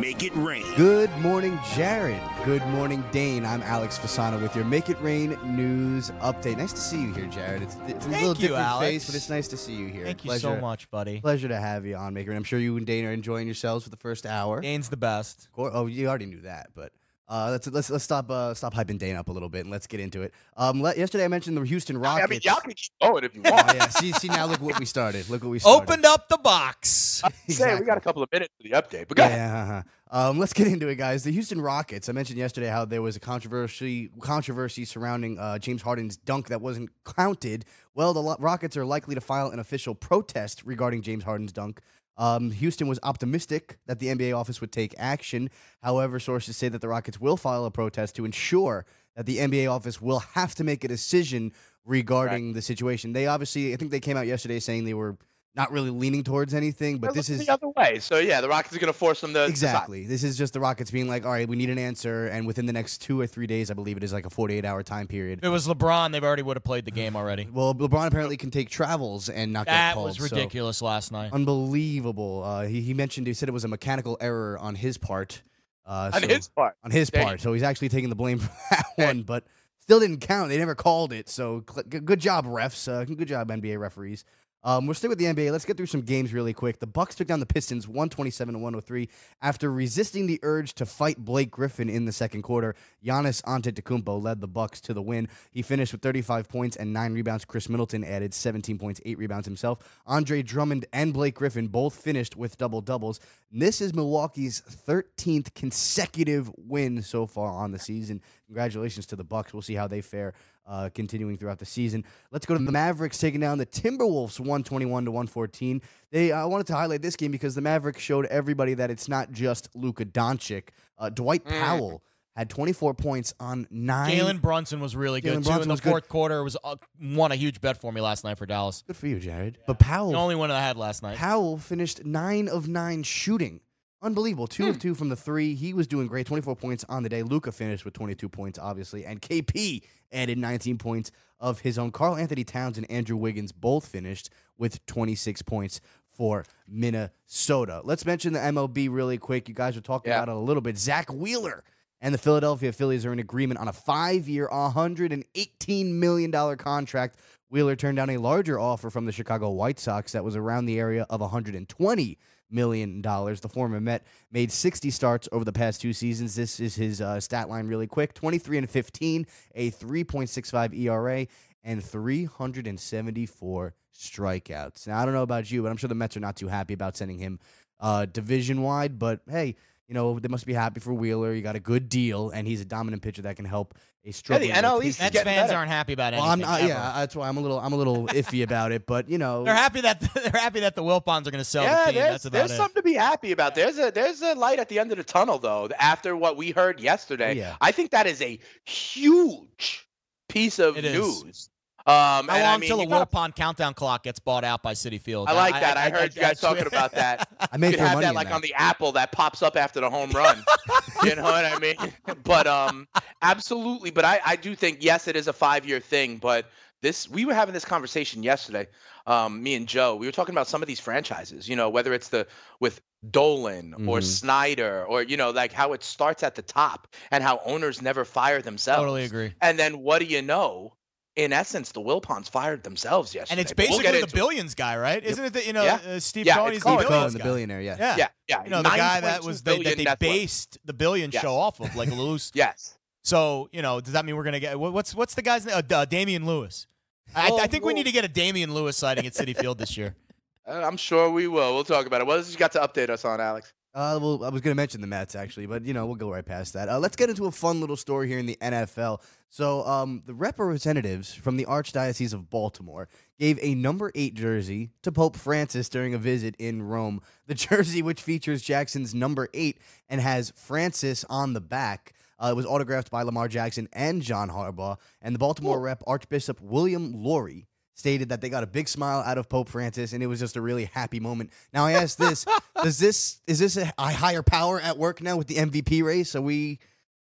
Make It Rain. Good morning, Jared. Good morning, Dane. I'm Alex Fasano with your Make It Rain news update. Nice to see you here, Jared. It's, it's a Thank little you, different Alex. face, but it's nice to see you here. Thank you pleasure, so much, buddy. Pleasure to have you on Make It Rain. I'm sure you and Dane are enjoying yourselves for the first hour. Dane's the best. Or- Oh, you already knew that, but uh, let's let's let's stop uh, stop hyping Dane up a little bit and let's get into it. Um, le- yesterday I mentioned the Houston Rockets. I mean, y'all can keep going if you Oh, want. yeah. See, see now look what we started. Look what we started. Opened up the box. I'm we got a couple of minutes for the update, but go ahead. Yeah. uh-huh. Um, let's get into it, guys. The Houston Rockets. I mentioned yesterday how there was a controversy controversy surrounding uh, James Harden's dunk that wasn't counted. Well, the Lo- Rockets are likely to file an official protest regarding James Harden's dunk. Um, Houston was optimistic that the NBA office would take action. However, sources say that the Rockets will file a protest to ensure that the NBA office will have to make a decision regarding the situation. They obviously, I think they came out yesterday saying they were not really leaning towards anything, but They're this is the other way. So yeah, the Rockets are going to force them to decide. Exactly. This is just the Rockets being like, all right, we need an answer, and within the next two or three days, I believe it is like a 48 hour time period. If it was LeBron, they've already would have played the game already. Well, LeBron apparently can take travels and not get called. That called. was so- ridiculous last night. unbelievable. Uh, he, he mentioned he said it was a mechanical error on his part. Uh, On so- his part. on his Dang. part, so he's actually taking the blame for that Hey. one, but still didn't count. They never called it, so cl- good job, refs. Uh, good job, NBA referees. Um, we'll still with the NBA. Let's get through some games really quick. The Bucks took down the Pistons 127 to 103 after resisting the urge to fight Blake Griffin in the second quarter. Giannis Antetokounmpo led the Bucks to the win. He finished with 35 points and 9 rebounds. Khris Middleton added 17 points, 8 rebounds himself. Andre Drummond and Blake Griffin both finished with double doubles. This is Milwaukee's 13th consecutive win so far on the season. Congratulations to the Bucks. We'll see how they fare uh, continuing throughout the season. Let's go to the Mavericks taking down the Timberwolves 121 to 114. They I wanted to highlight this game because the Mavericks showed everybody that it's not just Luka Doncic. Uh, Dwight Mm. Powell had 24 points on nine. Jalen Brunson was really good Jalen too. In the was good. fourth quarter, was uh, won a huge bet for me last night for Dallas. Good for you, Jared. But Powell The only one I had last night. Powell finished nine of nine shooting. Unbelievable. Two Hmm. of two from the three. He was doing great. 24 points on the day. Luka finished with 22 points, obviously. And KP added 19 points of his own. Karl-Anthony Towns and Andrew Wiggins both finished with 26 points for Minnesota. Let's mention the MLB really quick. You guys were talking Yeah. about it a little bit. Zack Wheeler and the Philadelphia Phillies are in agreement on a five year, $118 million contract. Wheeler turned down a larger offer from the Chicago White Sox that was around the area of $120 million. dollars. The former Met made 60 starts over the past two seasons. This is his uh, stat line really quick 23 and 15, a 3.65 ERA, and 374 strikeouts. Now, I don't know about you, but I'm sure the Mets are not too happy about sending him uh, division wide. But hey, you know, they must be happy for Wheeler. You got a good deal, and he's a dominant pitcher that can help a struggling. NL rotation. East Mets fans better. aren't happy about Well. I'm not, yeah, that's why I'm a little I'm a little iffy about it, but you know, They're happy that they're happy that the Wilpons are going to sell Yeah, the team. there's, That's about there's it. something to be happy about. There's a there's a light at the end of the tunnel though. After what we heard yesterday, Yeah. I think that is a huge piece of It is. News. Um, How and long I mean, till a you gotta- Wilpon countdown clock gets bought out by Citi Field? I like that. I, heard you guys talking about that. I You made could for have money that in like that. on the Apple that pops up after the home run. you know what I mean? But um, absolutely. But I I do think yes, it is a five year thing. But this we were having this conversation yesterday. Um, me and Joe, we were talking about some of these franchises. You know, whether it's the with Dolan or Mhm. Snyder or you know like how it starts at the top and how owners never fire themselves. Totally agree. And then what do you know? In essence, the Wilpons fired themselves yesterday. And it's but we'll basically the into it. billions guy, right? Isn't it? The, you know, Yeah. uh, Steve Yeah, Cohen's it's the billions Cohen, the billionaire, yeah. Yeah. Yeah, yeah. You know, the guy that was the, that they based the billion Yes. show off of, like loose. Yes. So you know, does that mean we're gonna get what's what's the guy's name? Uh, uh, Damian Lewis. I, Oh, I think we need to get a Damian Lewis sighting at Citi Field this year. Uh, I'm sure we will. We'll talk about it. What else you got to update us on, Alex? Uh, well, I was going to mention the Mets actually, but you know we'll go right past that. Uh, let's get into a fun little story here in the NFL. So, um, the representatives from the Archdiocese of Baltimore gave a number eight jersey to Pope Francis during a visit in Rome. The jersey, which features Jackson's number eight and has Francis on the back, Uh, it was autographed by Lamar Jackson and John Harbaugh. And the Baltimore rep, Archbishop William Lori, stated that they got a big smile out of Pope Francis, and it was just a really happy moment. Now I ask this: Does this is this a, a higher power at work now with the MVP race? Are we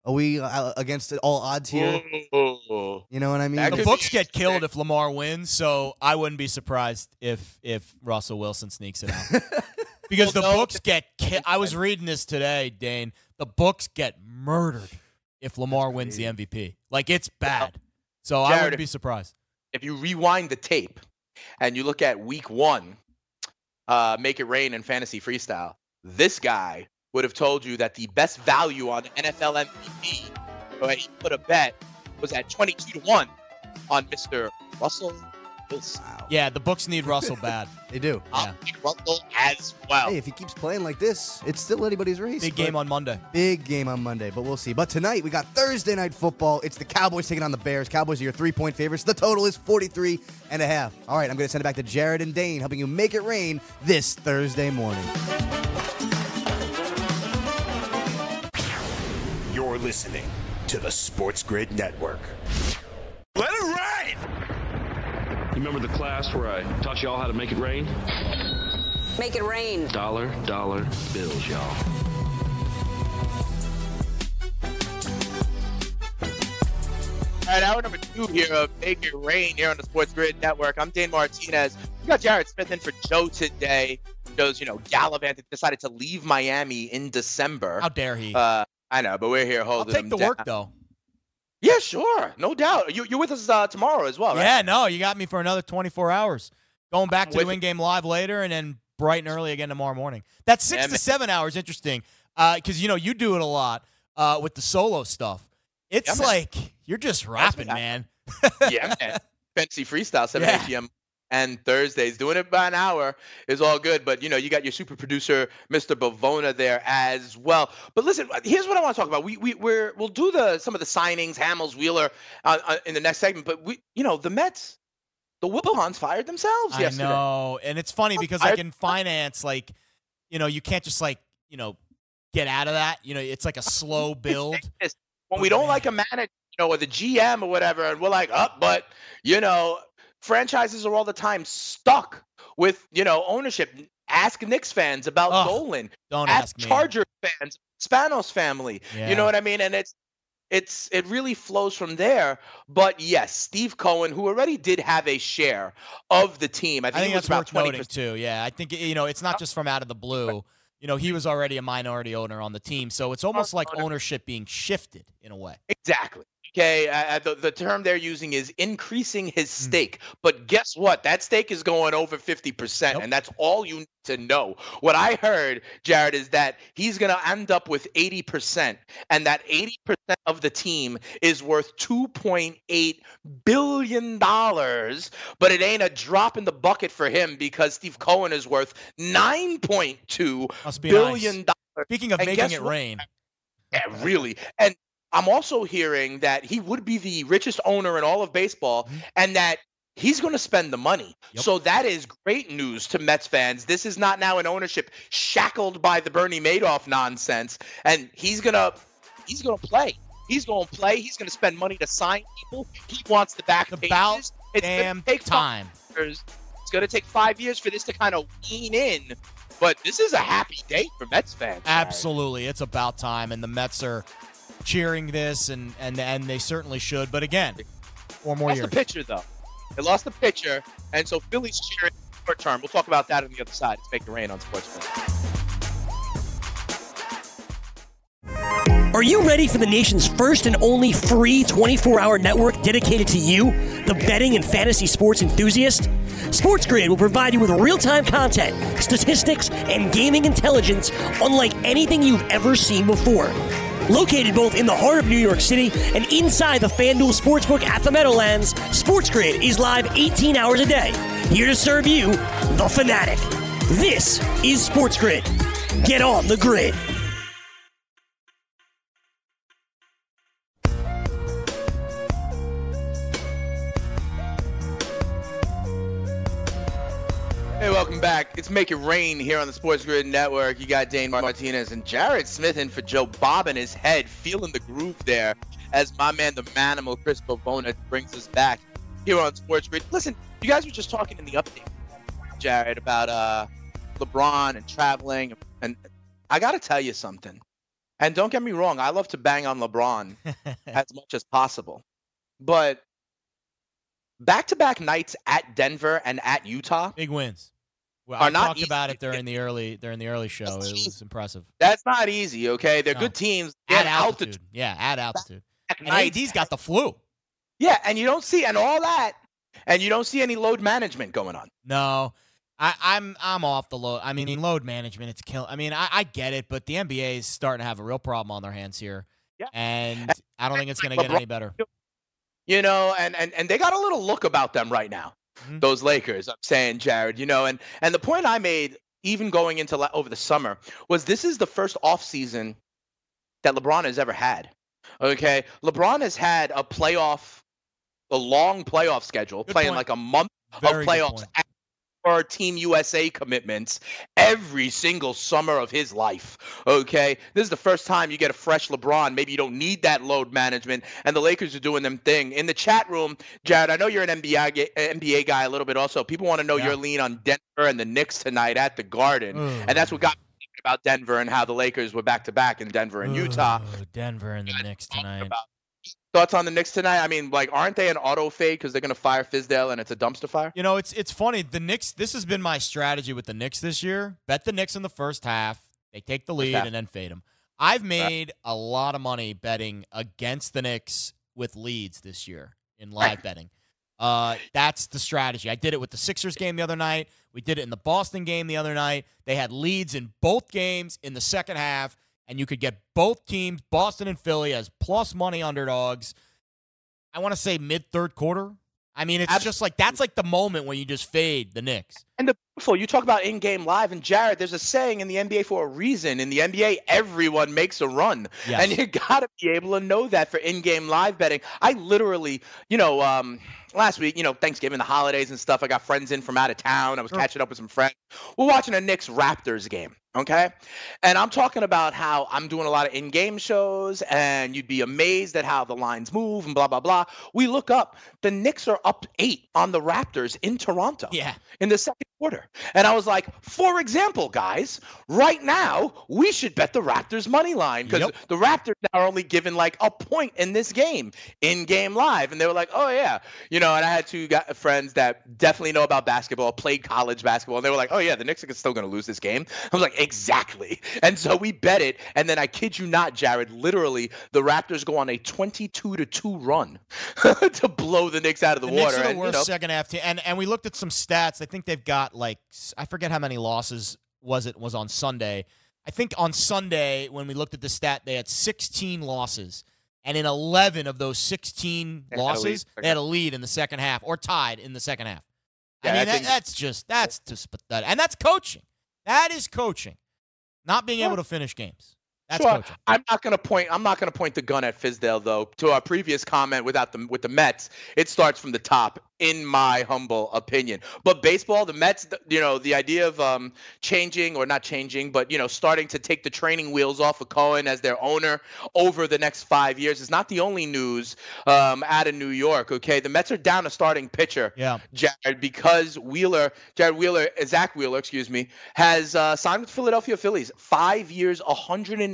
are we uh, against all odds here? Ooh. You know what I mean? The books get killed if Lamar wins, so I wouldn't be surprised if if Russell Wilson sneaks it out. because Well, the no, books get ki- I was reading this today, Dane. The books get murdered if Lamar wins the MVP. Like it's bad. So I wouldn't be surprised. If you rewind the tape and you look at week one, uh, Make It Rain and Fantasy Freestyle, this guy would have told you that the best value on NFL MVP, or he put a bet, was at 22 to 1 on Mr. Russell Wilson. Yeah, the books need Russell bad. They do. Yeah. Russell as well. Hey, if he keeps playing like this, it's still anybody's race. Big game on Monday. Big game on Monday, but we'll see. But tonight we got Thursday night football. It's the Cowboys taking on the Bears. Cowboys are your three-point favorites. The total is 43 and a half. All right, I'm going to send it back to Jared and Dane, helping you make it rain this Thursday morning. You're listening to the Sports Grid Network. Let it rain! You remember the class where I taught y'all how to make it rain? Make it rain. Dollar, dollar bills, y'all. All right, hour number two here of Make It Rain here on the Sports Grid Network. I'm Dane Martinez. We got Jared Smith in for Joe today. Joe's, you know, gallivanted, decided to leave Miami in December. How dare he? Uh, I know, but we're here holding I'll holding take him the down. work though. Yeah, sure, no doubt. You, you're with us uh, tomorrow as well, right? Yeah, no, you got me for another 24 hours. Going back to the in game live later and then bright and early again tomorrow morning. That six Yeah, to man. seven hours interesting because you know you do it a lot uh, with the solo stuff. It's Yeah, like you're just rapping, man. yeah, man. Fantasy Freestyle, 7 Yeah. p.m. and Thursdays. Doing it by an hour is all good, but you know, you got your super producer, Mr. Bavona, there as well. But listen, here's what I want to talk about. We we we're, we'll do the some of the signings, Hamels, Wheeler, uh, uh, in the next segment. But we, you know, the Mets, the Wilpons fired themselves I yesterday. know, and it's funny because I- like in finance, like you know, you can't just like you know get out of that. You know, it's like a slow build. when we don't like a manager, you know, or the GM or whatever, and we're like, up, but you know, franchises are all the time stuck with you know ownership. Ask Knicks fans about Ugh, Dolan. Don't Ask ask me. Charger fans, Spanos family. You know what I mean? And it's it's it really flows from there. But yes, Steve Cohen, who already did have a share of the team, I I think, think it was that's about worth twenty too. Yeah, I think you know it's not just from out of the blue. You know, he was already a minority owner on the team, so it's almost like ownership being shifted in a way. Exactly. Okay, uh, the, the term they're using is increasing his Hmm. stake. But guess what? That stake is going over 50%, Nope. and that's all you need to know. What I heard, Jared, is that he's going to end up with 80%, and that 80% of the team is worth $2.8 billion. But it ain't a drop in the bucket for him because Steve Cohen is worth $9.2 Must be billion nice. dollars. Speaking of And making it what? rain, Yeah, really. And I'm also hearing that he would be the richest owner in all of baseball and that he's going to spend the money. Mm-hmm. Yep. So that is great news to Mets fans. This is not now an ownership shackled by the Bernie Madoff nonsense and he's going to he's going to play. He's going to play. He's going to spend money to sign people. He wants the back It's pages. about It's gonna damn take time. years. It's going to take 5 years for this to kind of wean in. But this is a happy day for Mets fans. Absolutely, it's about time, and the Mets are cheering this, and and and they certainly should. But again, four more lost years. the pitcher though. They lost the pitcher, and so Philly's cheering short term. We'll talk about that on the other side. It's make the rain on Sports. Are you ready for the nation's first and only free 24 hour network dedicated to you, the betting and fantasy sports enthusiast? Sports Grid will provide you with real time content, statistics, and gaming intelligence unlike anything you've ever seen before. Located both in the heart of New York City and inside the FanDuel Sportsbook at the Meadowlands, Sports Grid is live 18 hours a day, here to serve you, the fanatic. This is Sports Grid. Get on the grid. It's Make It Rain here on the Sports Grid Network. You got Dane Martinez and Jared Smith in for Joe Bob in his head, feeling the groove there as my man, the manimal Chris Bobona, brings us back here on Sports Grid. Listen, you guys were just talking in the update, Jared, about uh, LeBron and traveling. And I got to tell you something. And don't get me wrong, I love to bang on LeBron as much as possible. But back to back nights at Denver and at Utah, Big wins. Well, Are I not talked easy about it during the early during the early show. It was impressive. that's not easy, okay? They're No. good teams At at altitude. altitude. Yeah, at altitude. back And nights. AD's got the flu. Yeah, and you don't see and all that, and you don't see any load management going on. No, I, I'm I'm off the load. I mean, load management. It's kill. I mean, I, I get it, but the NBA is starting to have a real problem on their hands here, Yeah. and I don't think it's going to get any better. You know, and and and they got a little look about them right now. Mhm. Those Lakers, I'm saying, Jared. You know, and and the point I made, even going into la- over the summer, was this is the first off season that LeBron has ever had. Okay, LeBron has had a playoff, a long playoff schedule, Good playing point. like a month Very of playoffs point. for Team USA commitments every single summer of his life. Okay, this is the first time you get a fresh LeBron. Maybe you don't need that load management, and the Lakers are doing them thing. In the chat room, Jared, I know you're an NBA NBA guy a little bit. Also, people want to know Yeah. your lean on Denver and the Knicks tonight at the Garden, mm. and that's what got me about Denver and how the Lakers were back to back in Denver and mm. Utah. Denver and the Knicks tonight. About- Thoughts on the Knicks tonight? I mean, like, aren't they an auto fade because they're going to fire Fizdale and it's a dumpster fire? You know, it's it's funny. The Knicks. This has been my strategy with the Knicks this year. Bet the Knicks in the first half. They take the lead and then fade them. I've made a lot of money betting against the Knicks with leads this year in live betting. Uh, that's the strategy. I did it with the Sixers game the other night. We did it in the Boston game the other night. They had leads in both games in the second half, and you could get both teams, Boston and Philly, as plus money underdogs. I want to say mid third quarter. I mean, it's Ab- just like that's like the moment when you just fade the Knicks. And the beautiful, you talk about in-game live, and Jared, there's a saying in the NBA for a reason. In the NBA, everyone makes a run, Yes. and you gotta be able to know that for in-game live betting. I literally, you know, um, last week, you know, Thanksgiving, the holidays and stuff. I got friends in from out of town. I was Sure. catching up with some friends. We're watching a Knicks Raptors game, okay? And I'm talking about how I'm doing a lot of in-game shows, and you'd be amazed at how the lines move and blah blah blah. We look up, the Knicks are up eight on the Raptors in Toronto Yeah. in the second quarter. And I was like, for example, guys, right now we should bet the Raptors money line because Yep. the Raptors are only given like a point in this game, in game live. And they were like, oh yeah, you know. And I had two friends that definitely know about basketball, played college basketball, and they were like, oh yeah, the Knicks are still going to lose this game. I was like, exactly. And so we bet it, and then I kid you not, Jared, literally the Raptors go on a 22 to two run to blow the Knicks out of the, The water. Knicks are the and, you know, second half team, and and we looked at some stats. I think they've got like I forget how many losses was it was on Sunday. I think on Sunday when we looked at the stat, they had 16 losses, and in 11 of those 16 They had losses, they had a lead in the second half or tied in the second half. Yeah, I I mean, that, think- that's just that's just pathetic, and that's coaching. That is coaching, not being Yeah. able to finish games. That's Sure. coaching. I'm not gonna point. I'm not gonna point the gun at Fizdale though. To our previous comment without the with the Mets, it starts from the top, in my humble opinion. But baseball, the Mets, you know, the idea of um, changing or not changing, but you know, starting to take the training wheels off of Cohen as their owner over the next five years is not the only news um, out of New York. Okay, the Mets are down a starting pitcher. Yeah. Jared, because Wheeler, Jared Wheeler, Zack Wheeler, excuse me, has uh, signed with Philadelphia Phillies, five years,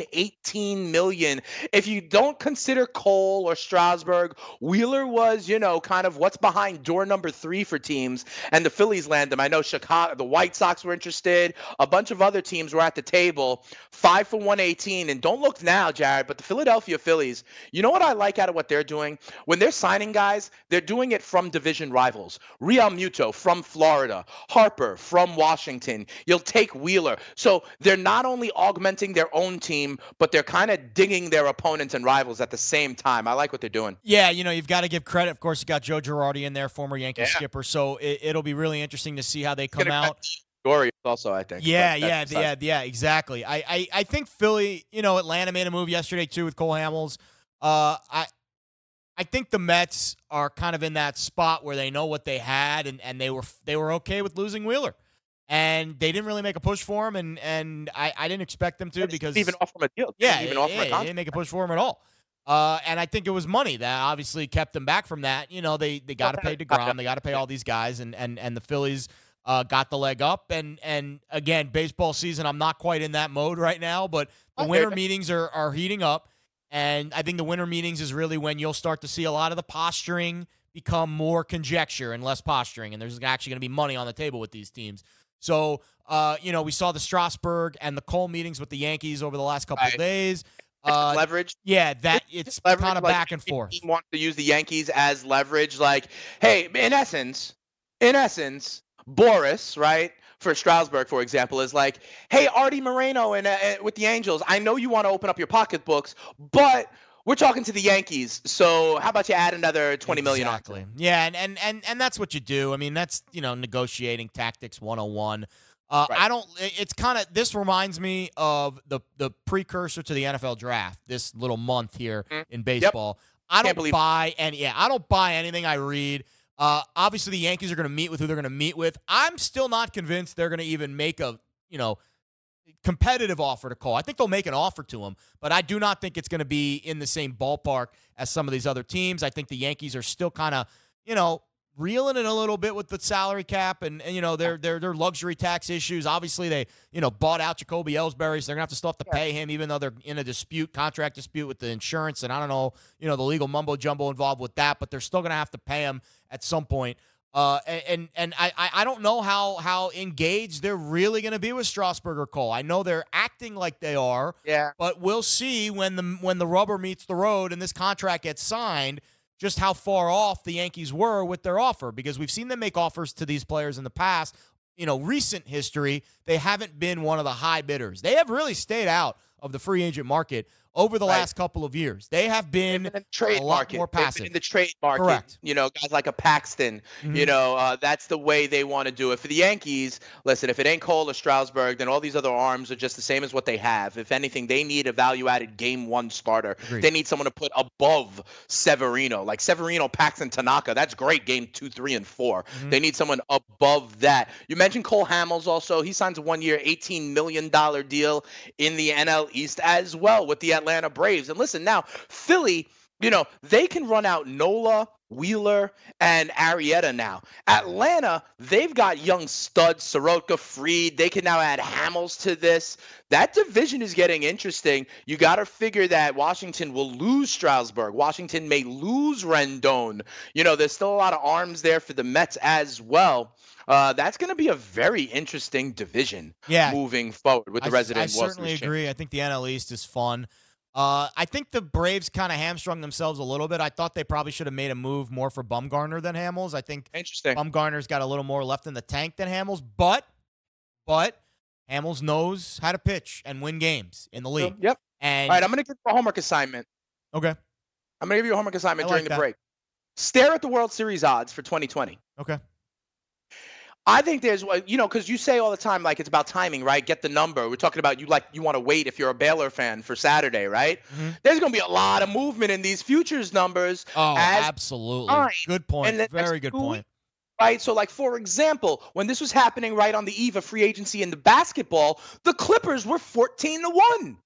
118 million. If you don't consider Cole or Strasburg, Wheeler was, you know, kind of what's behind door number three for teams, and the Phillies land him. I know Chicago, the White Sox were interested, a bunch of other teams were at the table, five for 118. And don't look now, Jared, but the Philadelphia Phillies, you know what I like out of what they're doing? When they're signing guys, they're doing it from division rivals. Realmuto from Florida, Harper from Washington. You'll take Wheeler. So they're not only augmenting their own team, but they're kind of digging their opponents and rivals at the same time. I like what they're doing. Yeah, you know, you've got to give credit. Of course, you got Joe Girardi in there, former Yankee Yeah. skipper. So it, it'll be really interesting to see how they come out. Dory also, I think. Yeah, yeah, yeah, yeah, exactly. I, I, I think Philly, you know, Atlanta made a move yesterday too with Cole Hamels. Uh, I, I think the Mets are kind of in that spot where they know what they had and, and they were they were okay with losing Wheeler. And they didn't really make a push for him, and and I, I didn't expect them to because even offer him a deal. yeah, even yeah, offer him a they didn't make a push for him at all. Uh, and I think it was money that obviously kept them back from that. You know, they they got to pay Degrom, they got to pay all these guys, and and and the Phillies uh, got the leg up. And and again, baseball season, I'm not quite in that mode right now, but the winter meetings are are heating up, and I think the winter meetings is really when you'll start to see a lot of the posturing become more conjecture and less posturing, and there's actually going to be money on the table with these teams. So, uh, you know, we saw the Strasburg and the Cole meetings with the Yankees over the last couple of days. Uh, leverage. yeah, that it's kind of like, back and forth. Team wants to use the Yankees as leverage, like, hey, in essence, in essence, Boras, right, for Strasburg, for example, is like, hey, Arte Moreno and uh, with the Angels, I know you want to open up your pocketbooks, but we're talking to the Yankees, so how about you add another twenty million on? exactly. Yeah, and, and and and that's what you do. I mean, that's you know negotiating tactics 101. Uh, Right. I don't. It's kind of this reminds me of the the precursor to the NFL draft. This little month here Mhm. in baseball. I don't believe- buy any. Yeah, I don't buy anything I read. Uh, obviously, the Yankees are going to meet with who they're going to meet with. I'm still not convinced they're going to even make a you know competitive offer to Cole. I think they'll make an offer to him, but I do not think it's going to be in the same ballpark as some of these other teams. I think the Yankees are still kind of, you know, reeling it a little bit with the salary cap and, and you know their their their luxury tax issues. Obviously, they you know bought out Jacoby Ellsbury, so they're gonna have to still have to pay him, even though they're in a dispute, contract dispute with the insurance, and I don't know, you know, the legal mumbo jumbo involved with that, but they're still gonna have to pay him at some point. Uh, and and, I I don't know how how engaged they're really going to be with Strasburg or Cole. I know they're acting like they are, Yeah, but we'll see when the when the rubber meets the road and this contract gets signed, just how far off the Yankees were with their offer because we've seen them make offers to these players in the past. You know, recent history, they haven't been one of the high bidders. They have really stayed out of the free agent market over the Right. last couple of years. They have been in the trade a lot market, more passive. in the trade market. Correct. You know, guys like a Paxton. You Mhm. know, uh, that's the way they want to do it. For the Yankees, listen, if it ain't Cole or Strasburg, then all these other arms are just the same as what they have. If anything, they need a value-added game one starter. Agreed. They need someone to put above Severino, like Severino, Paxton, Tanaka. That's great. Game two, three, and 4 Mhm. They need someone above that. You mentioned Cole Hamels also. He signs a one-year, eighteen million dollar deal in the NL East as well with the Atlanta Braves. And listen, now Philly, you know, they can run out Nola, Wheeler, and Arrieta now. Atlanta, they've got young studs, Soroka, Fried. They can now add Hamels to this. That division is getting interesting. You got to figure that Washington will lose Strasburg. Washington may lose Rendon. You know, there's still a lot of arms there for the Mets as well. Uh, that's going to be a very interesting division yeah, moving forward with the I, resident. I certainly agree. I think the NL East is fun. Uh, I think the Braves kind of hamstrung themselves a little bit. I thought they probably should have made a move more for Bumgarner than Hamels. I think Interesting. Bumgarner's got a little more left in the tank than Hamels, but but Hamels knows how to pitch and win games in the league. Yep. And All right, I'm going to give you a homework assignment. okay, I'm going to give you a homework assignment I during like the that. break. Stare at the World Series odds for 2020. okay, I think there's, you know, because you say all the time, like it's about timing, right? Get the number. We're talking about you like you want to wait if you're a Baylor fan for Saturday, right? Mhm. There's going to be a lot of movement in these futures numbers, oh, absolutely, fine. good point, And the next very good two point. right? So, like for example, when this was happening right on the eve of free agency in the basketball, the Clippers were 14 to one.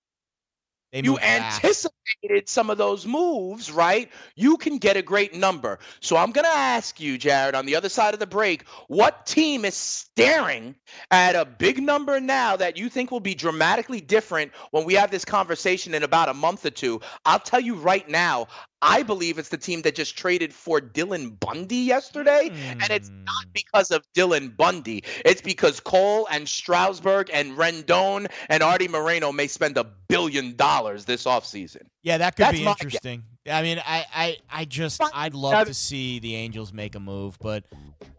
They you fast. anticipated some of those moves, right? You can get a great number. So I'm going to ask you, Jared, on the other side of the break, what team is staring at a big number now that you think will be dramatically different when we have this conversation in about a month or two? I'll tell you right now, I believe it's the team that just traded for Dylan Bundy yesterday. And it's not Hmm. because of Dylan Bundy. It's because Cole and Strasburg and Rendon and Arte Moreno may spend a billion dollars this offseason. Yeah, that could That's be my guess. interesting. I mean, I, I, I just, I'd love to see the Angels make a move, but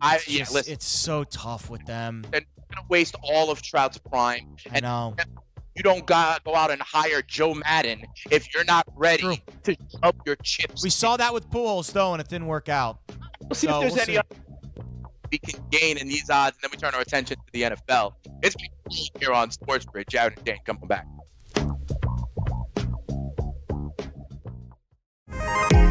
I it's, yeah, just- it's so tough with them. you're gonna waste all of Trout's prime. I And know. You don't go, go out and hire Joe Maddon if you're not ready True. to up your chips. We saw that with Pujols though, and it didn't work out. We'll see so if there's we'll any we can gain in these odds, and then we turn our attention to the NFL. It's been here on Sports Grid. Jared and Dan coming back.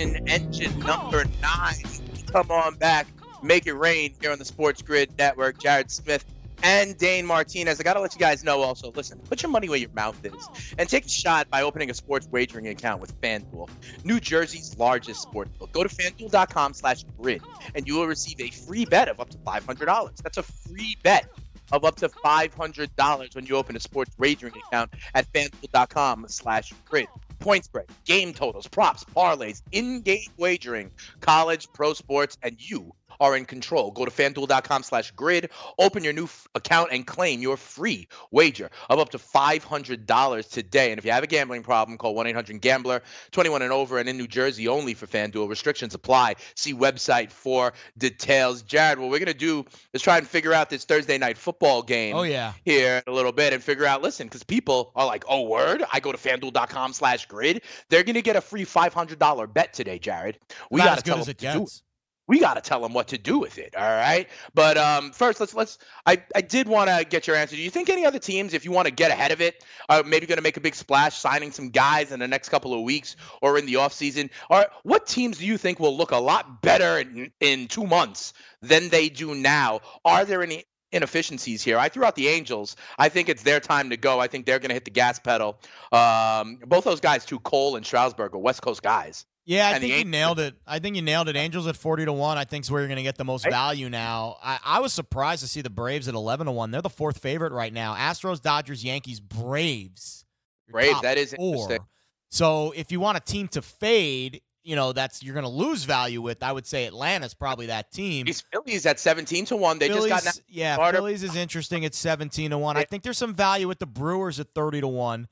Engine, engine number nine. Come on back, make it rain here on the Sports Grid Network. Jared Smith and Dane Martinez. I got to let you guys know also listen, put your money where your mouth is and take a shot by opening a sports wagering account with FanDuel, New Jersey's largest sports book. Go to fanduel.com slash grid and you will receive a free bet of up to $500. That's a free bet of up to $500 when you open a sports wagering account at fanduel.com slash grid point spread, game totals, props, parlays, in-game wagering, college, pro sports, and you are in control. Go to fanduel.com slash grid, open your new f- account, and claim your free wager of up to $500 today. And if you have a gambling problem, call 1 800 Gambler, 21 and over, and in New Jersey only for FanDuel. Restrictions apply. See website for details. Jared, what we're going to do is try and figure out this Thursday night football game Oh yeah. here in a little bit and figure out listen because people are like oh word i go to fanduel.com slash grid they're going to get a free $500 bet today jared we got to good tell them it to do gets. We got to tell them what to do with it all right but um first let's let's i i did want to get your answer do you think any other teams if you want to get ahead of it are maybe going to make a big splash signing some guys in the next couple of weeks or in the offseason or what teams do you think will look a lot better in, in two months than they do now are there any inefficiencies here. I threw out the Angels. I think it's their time to go. I think they're going to hit the gas pedal. Um, both those guys, too, Cole and Strasburg, are West Coast guys. Yeah, I And think you nailed it. I think you nailed it. Angels at forty to one. I think is where you're going to get the most value now. I, I was surprised to see the Braves at eleven to one. They're the fourth favorite right now. Astros, Dodgers, Yankees, Braves. Braves, that is four. interesting. So if you want a team to fade, you know that's you're going to lose value with. I would say Atlanta's probably that team. These Phillies at 17 to 1. They Phillies, just got yeah, Carter- Phillies is interesting at seventeen to one. I think there's some value with the Brewers at thirty to one.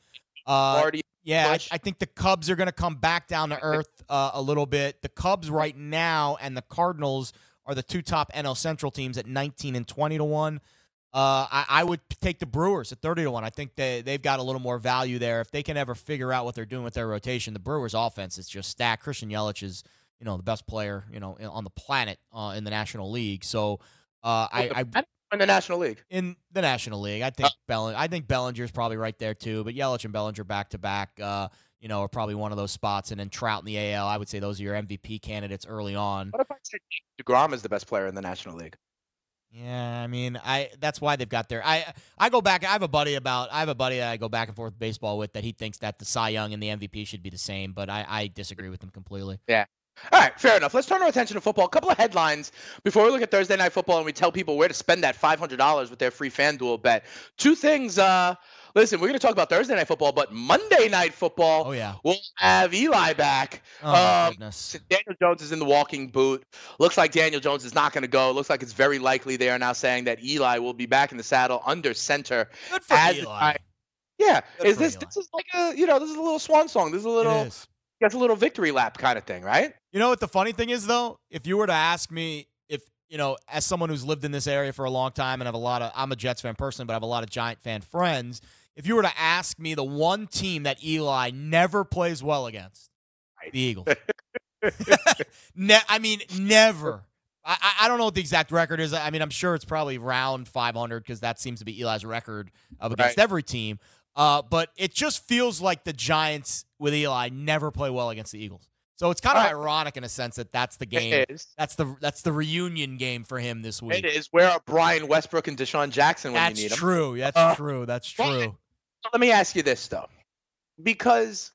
Uh. Yeah, I. I think the Cubs are going to come back down to earth uh, a little bit. The Cubs right now and the Cardinals are the two top NL Central teams at 19 and 20 to one. Uh, I, I would take the Brewers at 30 to one. I think they they've got a little more value there if they can ever figure out what they're doing with their rotation. The Brewers' offense is just stacked. Christian Yelich is you know the best player you know on the planet uh, in the National League. So uh, I, I in the National League. in the National League. I think Bell- I think Bellinger's probably right there too. But Yelich and Bellinger back to back, uh, you know, are probably one of those spots. And then Trout in the AL, I would say those are your MVP candidates early on. What if I said DeGrom is the best player in the National League? Yeah, I mean, I that's why they've got their. I I go back. I have a buddy about. I have a buddy that I go back and forth baseball with that he thinks that the Cy Young and the MVP should be the same. But I I disagree with him completely. All right, fair enough. Let's turn our attention to football. A couple of headlines before we look at Thursday night football and we tell people where to spend that $500 with their free FanDuel bet. Two things. Uh, listen, we're going to talk about Thursday night football, but Monday night football, Oh yeah. we'll have Eli back. Oh Um, goodness. Daniel Jones is in the walking boot. Looks like Daniel Jones is not going to go. Looks like it's very likely they are now saying that Eli will be back in the saddle under center. Good for as- Eli. I- Yeah, Good is this Eli. this is like a you know this is a little swan song. This is a little. That's a little victory lap kind of thing, right? You know what the funny thing is though? If you were to ask me if you know, as someone who's lived in this area for a long time and have a lot of I'm a Jets fan personally, but I have a lot of Giant fan friends, if you were to ask me the one team that Eli never plays well against, Right. the Eagles. ne- I mean, never. I, I- don't know what the exact record is. I mean, I'm sure it's probably round 500 because that seems to be Eli's record of against Right. every team. Uh, but it just feels like the Giants with Eli never play well against the Eagles. So it's kind of Right. ironic in a sense that that's the game. It is. That's the that's the reunion game for him this week. It is. Where are Brian Westbrook and DeSean Jackson when That's you need them? true. That's Uh, true. That's but- true. Let me ask you this though, because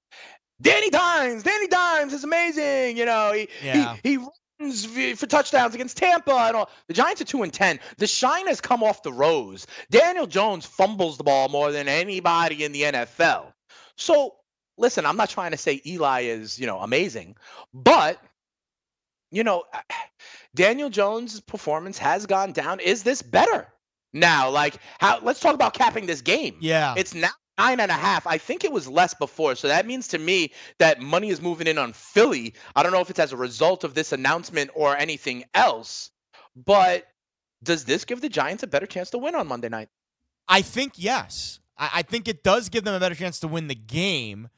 Danny Dimes, Danny Dimes is amazing. You know, he Yeah. he, he runs for touchdowns against Tampa and all. The Giants are two and ten. The shine has come off the rose. Daniel Jones fumbles the ball more than anybody in the NFL. So listen, I'm not trying to say Eli is you know amazing, but you know, Daniel Jones' performance has gone down. Is this better? now. Like, how? Let's talk about capping this game. Yeah. It's now nine and a half. I think it was less before. So that means to me that money is moving in on Philly. I don't know if it's as a result of this announcement or anything else, but does this give the Giants a better chance to win on Monday night? I think yes. I, I think it does give them a better chance to win the game.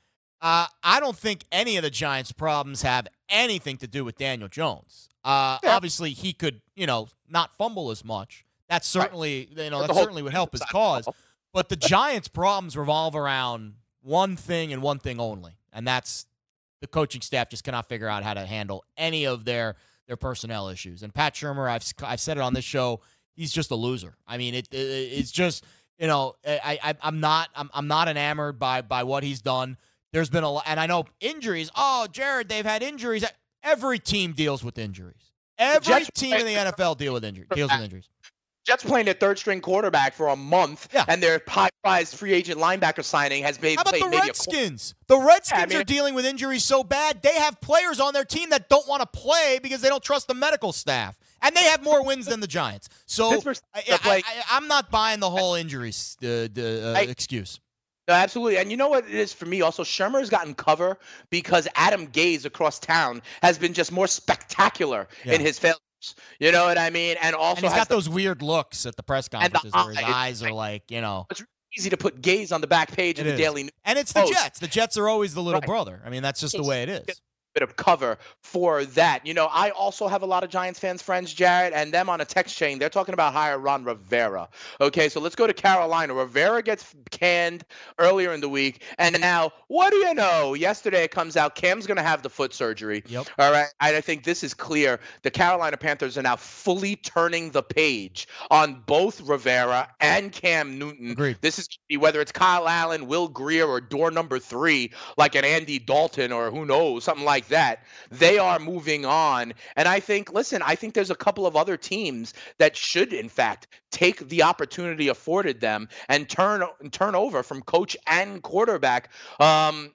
Uh, I don't think any of the Giants' problems have anything to do with Daniel Jones. Uh, Yeah. Obviously, he could, you know, not fumble as much. That certainly, you know, that certainly would help his side of the cause. But the Giants' problems revolve around one thing and one thing only, and that's the coaching staff just cannot figure out how to handle any of their their personnel issues. And Pat Shurmur, I've I've said it on this show, he's just a loser. I mean, it, it it's just you know I, I I'm not I'm, I'm not enamored by by what he's done. There's been a lot, and I know injuries. Oh, Jared, they've had injuries. Every team deals with injuries. Every Jets- team in the NFL deal with injuries. Deals with injuries. Jets playing their third string quarterback for a month, Yeah. and their high prize free agent linebacker signing has made How about played the a Redskins? The Redskins I mean- are dealing with injuries so bad they have players on their team that don't want to play because they don't trust the medical staff, and they have more wins than the Giants. So I, up like- I, am not buying the whole injuries uh, the, uh, excuse. No, absolutely. And you know what it is for me also? Shurmur has gotten cover because Adam Gase across town has been just more spectacular Yeah. in his failures. You know what I mean? And also And he's has got the- those weird looks at the press And the conferences where his eyes. are like, you know. it's easy to put Gase on the back page of the is. Daily News. And it's the. Jets. The Jets are always the little Right. brother. I mean, that's just the way it is. Bit of cover for that. You know, I also have a lot of Giants fans friends, Jared, and them on a text chain. They're talking about hire Ron Rivera. Okay, so let's go to Carolina. Rivera gets canned earlier in the week, and now what do you know? Yesterday it comes out Cam's going to have the foot surgery. Yep. All right, and I think this is clear. The Carolina Panthers are now fully turning the page on both Rivera and Cam Newton. Agreed. This is whether it's Kyle Allen, Will Grier, or door number three, like an Andy Dalton or who knows, something like that. They are moving on. And I think, listen, I think there's a couple of other teams that should, in fact, take the opportunity afforded them and turn turn over from coach and quarterback. Um,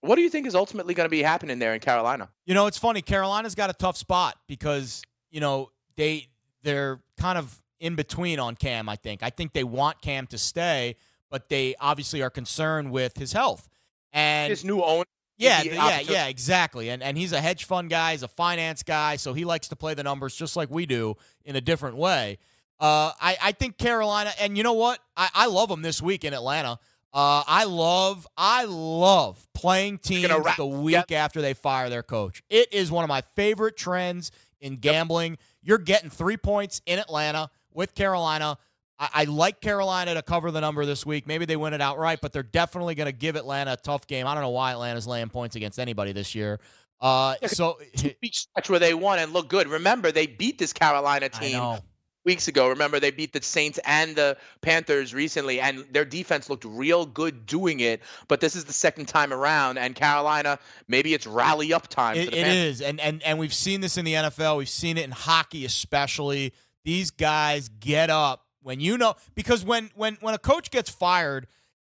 what do you think is ultimately going to be happening there in Carolina? You know, it's funny. Carolina's got a tough spot because you know they they're kind of in between on Cam. I think. I think they want Cam to stay, but they obviously are concerned with his health. And His new owner. Yeah, yeah, yeah, exactly. And and he's a hedge fund guy. He's a finance guy, so he likes to play the numbers just like we do in a different way. Uh, I I think Carolina, and you know what? I I love them this week in Atlanta. Uh, I love I love playing teams the week after they fire their coach. It is one of my favorite trends in gambling. You're getting three points in Atlanta with Carolina. I, I like Carolina to cover the number this week. Maybe they win it outright, but they're definitely going to give Atlanta a tough game. I don't know why Atlanta's laying points against anybody this year. Uh, so stretch where they won and look good. Remember, they beat this Carolina team weeks ago. Remember, they beat the Saints and the Panthers recently, and their defense looked real good doing it. But this is the second time around, and Carolina, maybe it's rally up time. for It, the it Panthers. and and and we've seen this in the NFL. We've seen it in hockey, especially. These guys get up when you know because when when when a coach gets fired,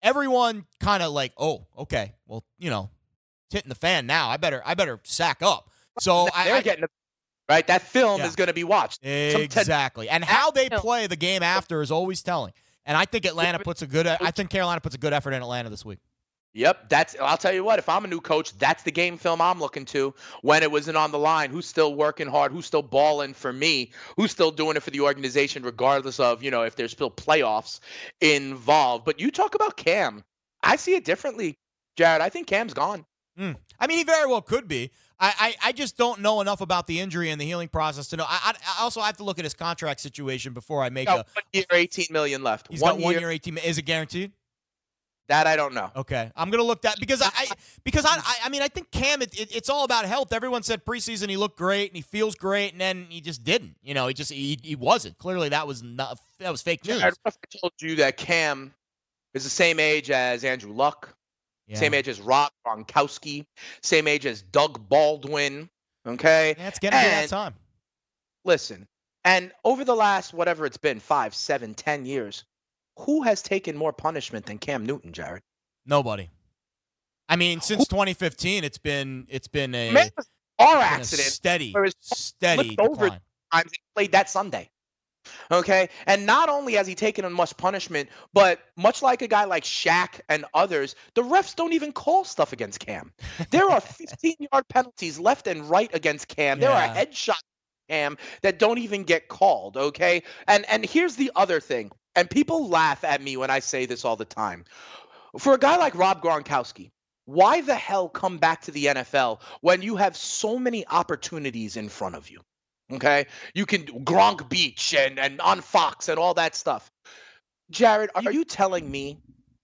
everyone kind of like, oh, okay, well, you know, it's hitting the fan now. I better I better sack up. So They're I getting right. That film Yeah. is going to be watched. Exactly, and how they play the game after is always telling. And I think Atlanta puts a good. I think Carolina puts a good effort in Atlanta this week. Yep, that's. I'll tell you what. If I'm a new coach, that's the game film I'm looking to. When it wasn't on the line, who's still working hard? Who's still balling for me? Who's still doing it for the organization, regardless of you know if there's still playoffs involved? But you talk about Cam. I see it differently, Jared. I think Cam's gone. Mm. I mean, he very well could be. I, I, I just don't know enough about the injury and the healing process to know. I, I I also have to look at his contract situation before I make a. one year, 18 million left. He's one got one year, year, eighteen. Is it guaranteed? That I don't know. Okay, I'm gonna look that because I, I because I, I mean I think Cam it, it, it's all about health. Everyone said preseason he looked great and he feels great, and then he just didn't. You know, he just he, he wasn't. Clearly, that was not that was fake news. Jared, what if I told you that Cam is the same age as Andrew Luck, Yeah. same age as Rob Gronkowski, same age as Doug Baldwin. Okay. Yeah, it's getting to be that time. listen, and over the last whatever it's been, five, seven, ten years, who has taken more punishment than Cam Newton, Jared? Nobody. I mean, since 2015, it's been it's been a, Man, it was a car been a accident steady, steady over times he played that Sunday. Okay. And not only has he taken much punishment, but much like a guy like Shaq and others, the refs don't even call stuff against Cam. There are 15 yard penalties left and right against Cam. There are headshots Cam that don't even get called. Okay. And and here's the other thing. And people laugh at me when I say this all the time. For a guy like Rob Gronkowski, why the hell come back to the NFL when you have so many opportunities in front of you? Okay, you can Gronk Beach and and on Fox and all that stuff. Jared, are you telling me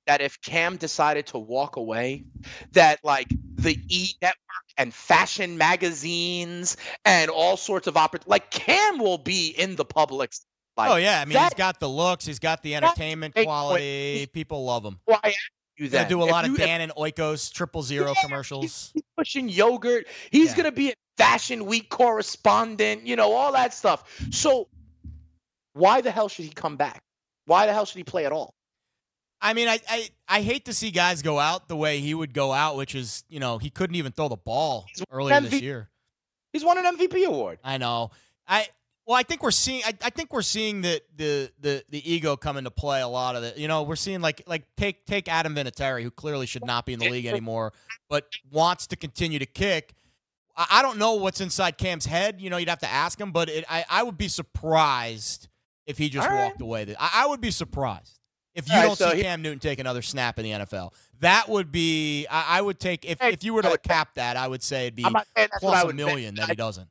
that if Cam decided to walk away, that like the E Network and fashion magazines and all sorts of oppor- like Cam will be in the public's oh yeah, I mean that- he's got the looks, he's got the entertainment quality. People love him. Why He's gonna that? do a If lot of you- if Dannon Oikos triple zero Yeah, commercials. He's pushing yogurt. He's Yeah. gonna be a fashion week correspondent, you know, all that stuff. So why the hell should he come back? Why the hell should he play at all? I mean, I, I I hate to see guys go out the way he would go out, which is you know he couldn't even throw the ball He's earlier this year. He's won an MVP award. I know. I well, I think we're seeing. I, I think we're seeing the, the the the ego come into play a lot of it. You know, we're seeing like like take take Adam Vinatieri, who clearly should not be in the league anymore, but wants to continue to kick. I, I don't know what's inside Cam's head. You know, you'd have to ask him, but it, I I would be surprised if he just All right. walked away. I, I would be surprised if you All right, don't so see he- Cam Newton take another snap in the NFL. That would be. I, I would take if if you were to cap that, I would say it'd be I'm not saying that's what plus a million that I- he doesn't.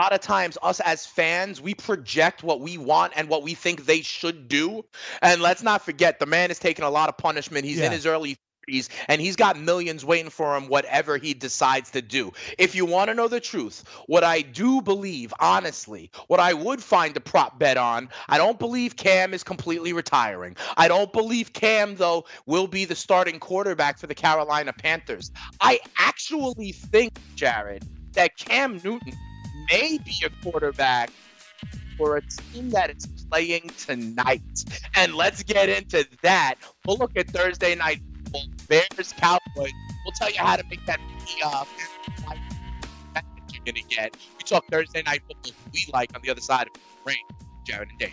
A lot of times us as fans we project what we want and what we think they should do. And let's not forget the man is taking a lot of punishment. He's in his early 30s and he's got millions waiting for him whatever he decides to do. If you want to know the truth what i do believe honestly what i would find a prop bet on i don't believe cam is completely retiring. I don't believe cam though will be the starting quarterback for the carolina panthers. I actually think jared that Cam Newton may be a quarterback for a team that is playing tonight. And let's get into that. We'll look at Thursday night Bears Cowboys. We'll tell you how to make that uh, that you're gonna get. We talk Thursday night football we like on the other side of the rain. Jared and Dane.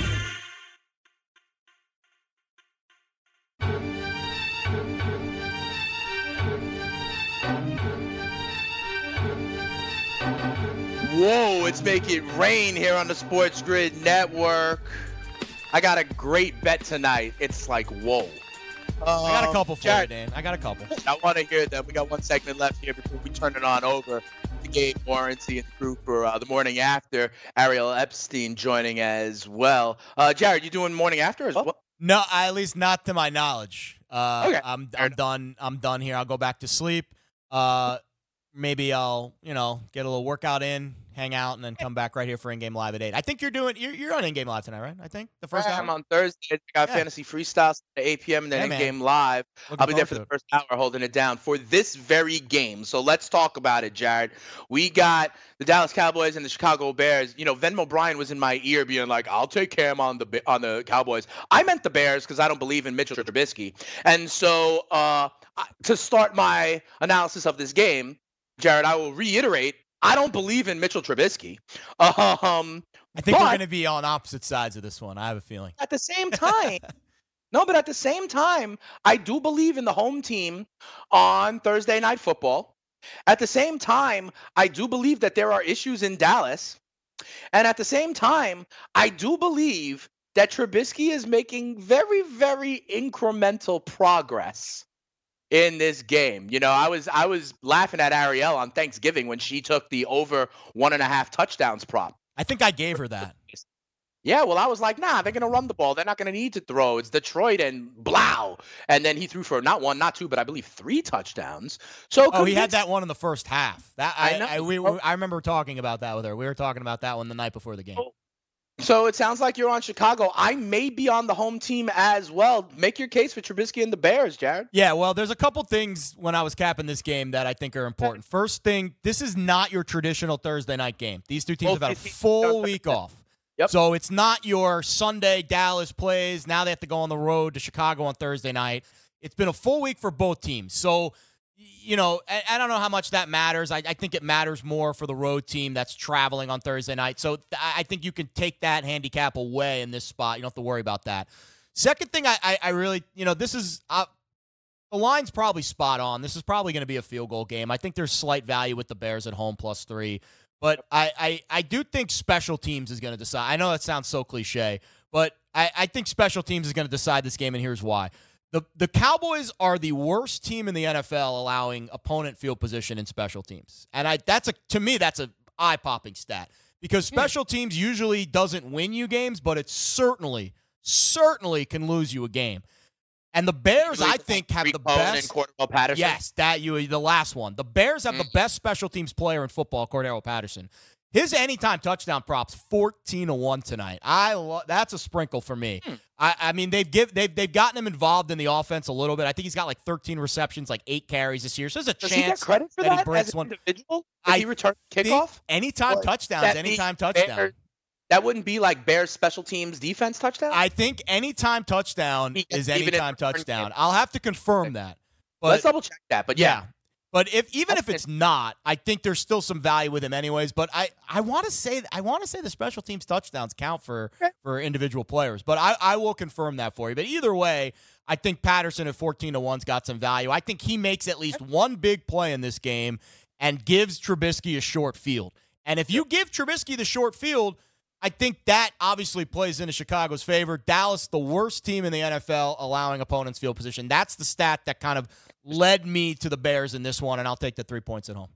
Whoa, it's making rain here on the Sports Grid Network. I got a great bet tonight. It's like, whoa. I got a Um, couple for Jared, you, Dan. I got a couple. I want to hear them. We got one segment left here before we turn it on over to Gabe Morency and crew for uh, the morning after. Ariel Epstein joining as well. Uh, Jared, you doing morning after as well? No, I- at least not to my knowledge. Uh, Okay. I'm I'm done. I'm done here. I'll go back to sleep. Uh, maybe I'll you know get a little workout in, hang out, and then come back right here for in game live at eight. I think you're doing. You're, you're on in game live tonight, right? I think the first I'm on Thursday. I got Yeah. fantasy freestyles at 8 p.m. and then Yeah, in game live. Looking I'll be there for the first hour holding it down for this very game. So let's talk about it, Jared. We got the Dallas Cowboys and the Chicago Bears. You know, Venmo Bryan was in my ear being like, I'll take Cam on the on the Cowboys. I meant the Bears because I don't believe in Mitchell Trubisky. And so uh, to start my analysis of this game, Jared, I will reiterate, I don't believe in Mitchell Trubisky. Um, I think we're going to be on opposite sides of this one. I have a feeling. at the same time, no, but at the same time, I do believe in the home team on Thursday night football. At the same time, I do believe that there are issues in Dallas. And at the same time, I do believe that Trubisky is making very, very incremental progress in this game. You know, I was I was laughing at Ariel on Thanksgiving when she took the over one and a half touchdowns prop. I think I gave her that. Yeah, well, I was like, nah, they're gonna run the ball. They're not gonna need to throw. It's Detroit and blow. And then he threw for not one, not two, but I believe three touchdowns. So Oh, he had that one in the first half. That I, I know. I, we, we- I remember talking about that with her. We were talking about that one the night before the game. Oh, So it sounds like you're on Chicago. I may be on the home team as well. Make your case for Trubisky and the Bears, Jared. Yeah, well, there's a couple things when I was capping this game that I think are important. First thing, this is not your traditional Thursday night game. These two teams Both have had a full week off. Yep. So it's not your Sunday Dallas plays. Now they have to go on the road to Chicago on Thursday night. It's been a full week for both teams. So, you know, I, I don't know how much that matters. I, I think it matters more for the road team that's traveling on Thursday night. So th- I I think you can take that handicap away in this spot. You don't have to worry about that. Second thing, I, I, I really, you know, this is uh, the line's probably spot on. This is probably going to be a field goal game. I think there's slight value with the Bears at home plus three, but I, I, I do think special teams is going to decide. I know that sounds so cliche, but I, I think special teams is going to decide this game, and here's why. The, the Cowboys are the worst team in the NFL allowing opponent field position in special teams. And I that's a to me that's a eye-popping stat because special teams usually doesn't win you games, but it certainly certainly can lose you a game. And the Bears, I think, have the Rick Bowen and best. Cordarrelle Patterson. Yes, that you the last one. The Bears have the Mm. best special teams player in football, Cordarrelle Patterson. His anytime touchdown props fourteen to one tonight. I lo- that's a sprinkle for me. Hmm. I, I mean they've give they've they've gotten him involved in the offense a little bit. I think he's got like thirteen receptions, like eight carries this year. So there's a Does he get chance credit for that he that, breaks one. individual? Did I he return think kickoff? anytime Or touchdowns, that anytime touchdown. Bears- that wouldn't be like Bears special teams defense touchdown. I think anytime touchdown He is gets even anytime touchdown. game. I'll have to confirm that. But Let's double check that. But yeah, But if even if it's not, I think there's still some value with him anyways. But I, I want to say I want to say the special teams touchdowns count for Okay. for individual players. But I, I will confirm that for you. But either way, I think Patterson at 14 to 1's got some value. I think he makes at least one big play in this game and gives Trubisky a short field. And if you give Trubisky the short field, I think that obviously plays into Chicago's favor. Dallas, the worst team in the NFL, allowing opponents field position. That's the stat that kind of led me to the Bears in this one, and I'll take the three points at home.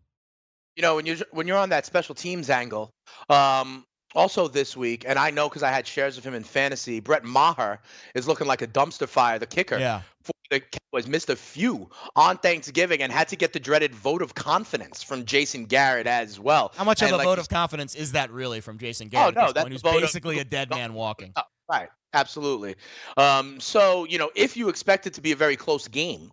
you know when you're when you're on that special teams angle. Um, also this week, and I know because I had shares of him in fantasy. Brett Maher is looking like a dumpster fire. The kicker Yeah. for the Cowboys missed a few on Thanksgiving and had to get the dreaded vote of confidence from Jason Garrett as well. How much And of a like vote of confidence is that really from Jason Garrett? Oh no, that's who's vote of- basically a dead man walking. Oh, right, absolutely. Um, so you know, if you expect it to be a very close game,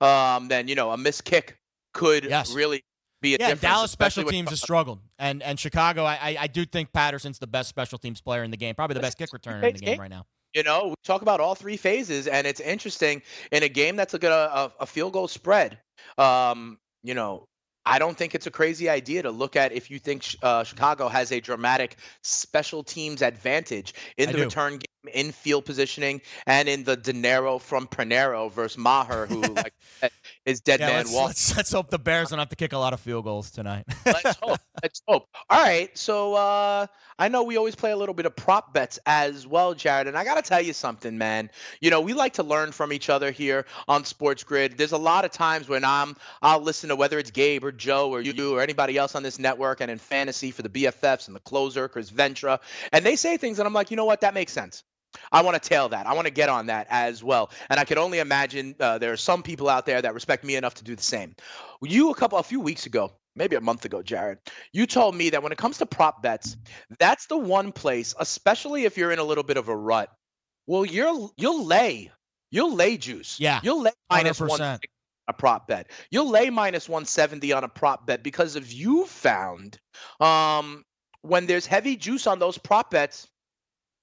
um, then you know a missed kick could Yes. really be a Yeah, difference. Dallas special teams has struggled, and and Chicago. I, I I do think Patterson's the best special teams player in the game, probably the best kick returner in the game right now. You know, we talk about all three phases, and it's interesting in a game that's like a, a, a field goal spread. Um, you know, I don't think it's a crazy idea to look at if you think uh, Chicago has a dramatic special teams advantage in the return game, in field positioning, and in the dinero from Pineiro versus Maher, who like is dead Yeah, man let's, walk. let's let's hope the Bears don't have to kick a lot of field goals tonight. Let's hope. Let's hope. All right. So uh, I know we always play a little bit of prop bets as well, Jared. And I got to tell you something, man. You know, we like to learn from each other here on Sports Grid. There's a lot of times when I'm, I'll listen to whether it's Gabe or Joe or you or anybody else on this network and in fantasy for the BFFs and the closer, Chris Ventura. And they say things and I'm like, you know what? That makes sense. I want to tail that. I want to get on that as well. And I could only imagine uh, there are some people out there that respect me enough to do the same. You a couple, a few weeks ago, maybe a month ago, Jared, you told me that when it comes to prop bets, that's the one place, especially if you're in a little bit of a rut. Well, you're you'll lay, you'll lay juice. Yeah, you'll lay minus 100%. one a prop bet. You'll lay minus 170 on a prop bet because if you found um when there's heavy juice on those prop bets,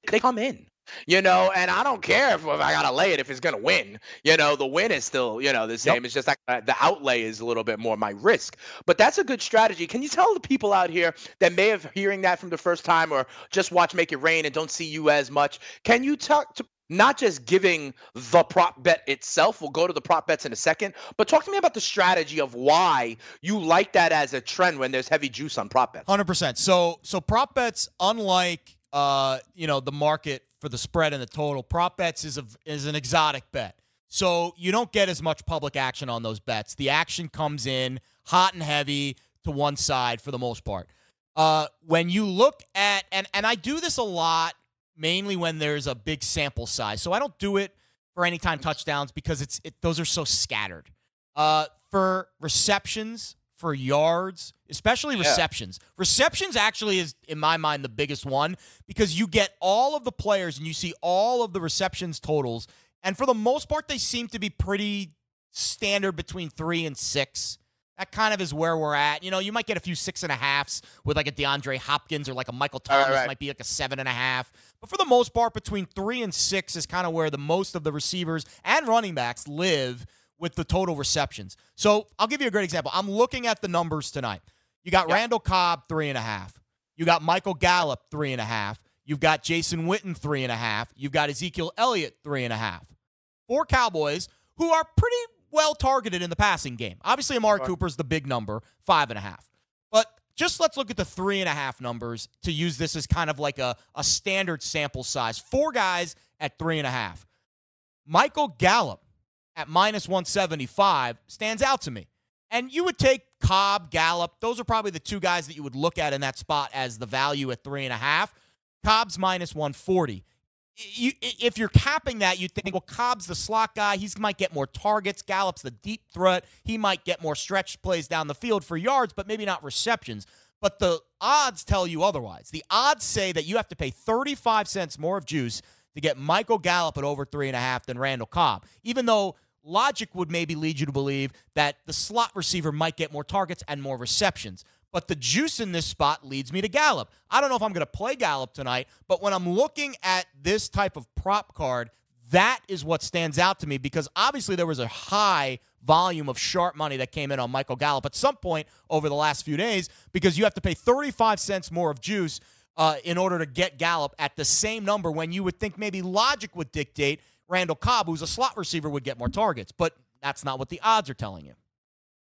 they come in. You know, and I don't care if, if I gotta lay it if it's gonna win. You know, the win is still, you know, the same. It's just like uh, the outlay is a little bit more my risk. But that's a good strategy. Can you tell the people out here that may have hearing that from the first time or just watch Make It Rain and don't see you as much? Can you talk to not just giving the prop bet itself, we'll go to the prop bets in a second, but talk to me about the strategy of why you like that as a trend when there's heavy juice on prop bets. Hundred percent. So so prop bets, unlike uh you know the market for the spread and the total, prop bets is a is an exotic bet. So you don't get as much public action on those bets. The action comes in hot and heavy to one side for the most part. Uh, when you look at and and I do this a lot mainly when there's a big sample size. So I don't do it for anytime touchdowns because it's it, those are so scattered. Uh, for receptions, for yards, especially Yeah. receptions. Receptions actually is, in my mind, the biggest one because you get all of the players and you see all of the receptions totals. And for the most part, they seem to be pretty standard between three and six. That kind of is where we're at. You know, you might get a few six and a halfs with like a DeAndre Hopkins or like a Michael Right, Thomas right. might be like a seven and a half. But for the most part, between three and six is kind of where the most of the receivers and running backs live with the total receptions. So I'll give you a great example. I'm looking at the numbers tonight. You got Yeah. Randall Cobb, three and a half. You got Michael Gallup, three and a half. You've got Jason Witten, three and a half. You've got Ezekiel Elliott, three and a half. Four Cowboys who are pretty well targeted in the passing game. Obviously, Amari Sure. Cooper's the big number, five and a half. But just let's look at the three and a half numbers to use this as kind of like a, a standard sample size. Four guys at three and a half. Michael Gallup at minus 175 stands out to me. And you would take Cobb, Gallup. Those are probably the two guys that you would look at in that spot as the value at three and a half. Cobb's minus 140. You, if you're capping that, you'd think, well, Cobb's the slot guy. He might get more targets. Gallup's the deep threat. He might get more stretch plays down the field for yards, but maybe not receptions. But the odds tell you otherwise. The odds say that you have to pay 35 cents more of juice to get Michael Gallup at over three and a half than Randall Cobb, even though logic would maybe lead you to believe that the slot receiver might get more targets and more receptions. But the juice in this spot leads me to Gallup. I don't know if I'm going to play Gallup tonight, but when I'm looking at this type of prop card, that is what stands out to me because obviously there was a high volume of sharp money that came in on Michael Gallup at some point over the last few days because you have to pay 35 cents more of juice uh, in order to get Gallup at the same number when you would think maybe logic would dictate Randall Cobb, who's a slot receiver, would get more targets. But that's not what the odds are telling you.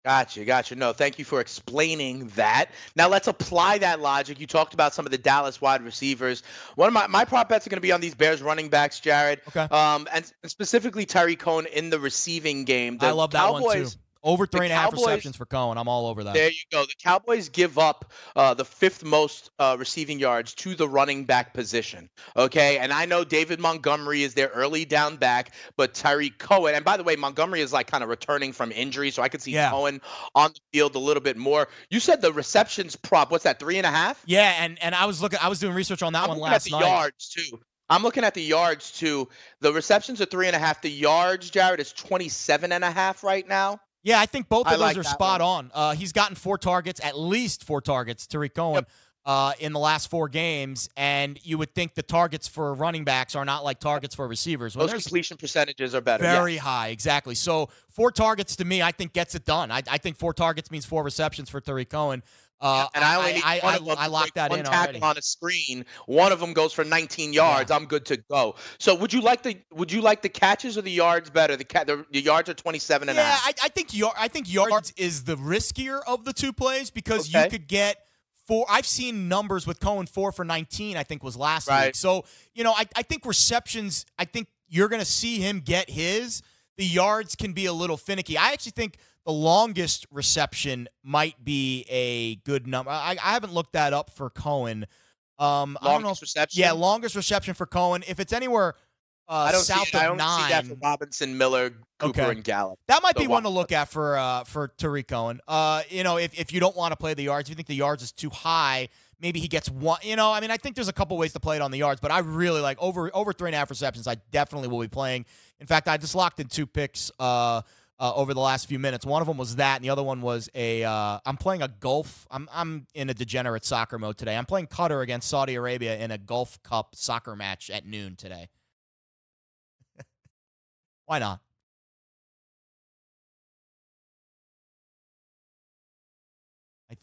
Gotcha, gotcha. No, thank you for explaining that. Now let's apply that logic. You talked about some of the Dallas wide receivers. One of my, my prop bets are going to be on these Bears running backs, Jared. Okay. Um, and specifically Tarik Cohen in the receiving game. The I love that Cowboys, one too. Over three and a half receptions for Cohen. I'm all over that. There you go. The Cowboys give up uh, the fifth most uh, receiving yards to the running back position. Okay, and I know David Montgomery is their early down back, but Tarik Cohen. And by the way, Montgomery is like kind of returning from injury, so I could see Yeah. Cohen on the field a little bit more. You said the receptions prop. What's that? Three and a half. Yeah, and and I was looking. I was doing research on that I'm one last at the night. yards too. I'm looking at the yards too. The receptions are three and a half. The yards, Jared, is 27 and a half right now. Yeah, I think both of I those like are spot one. on. Uh, he's gotten four targets, at least four targets, Tarik Cohen, uh, in the last four games. And you would think the targets for running backs are not like targets for receivers. When Those completion percentages are better. very yes. high, exactly. So four targets to me, I think gets it done. I, I think four targets means four receptions for Tarik Cohen. Uh, and I only need I, one I, of them I locked that one in tackle already. on a screen. One of them goes for 19 yards. I'm good to go. So would you like the would you like the catches or the yards better? The ca- the, the yards are 27 and a Yeah, half. I, I think yard, I think yards is the riskier of the two plays because you could get four. I've seen numbers with Cohen four for nineteen. I think was last Right. week. So you know, I, I think receptions. I think you're going to see him get his. The yards can be a little finicky. I actually think the longest reception might be a good number. I, I haven't looked that up for Cohen. Um, I don't know. Longest If, reception. yeah, longest reception for Cohen. If it's anywhere uh, I don't south see it. I don't nine, see that for Robinson, Miller, Cooper, Okay. and Gallup. that might So be one to look at for uh, for Tarik Cohen. Uh, you know, if, if you don't want to play the yards, if you think the yards is too high, maybe he gets one. You know, I mean, I think there's a couple ways to play it on the yards, but I really like over over three and a half receptions. I definitely will be playing. In fact, I just locked in two picks uh, uh, over the last few minutes. One of them was that, and the other one was a. Uh, I'm playing a golf. I'm I'm in a degenerate soccer mode today. I'm playing Qatar against Saudi Arabia in a Gulf Cup soccer match at noon today. Why not? I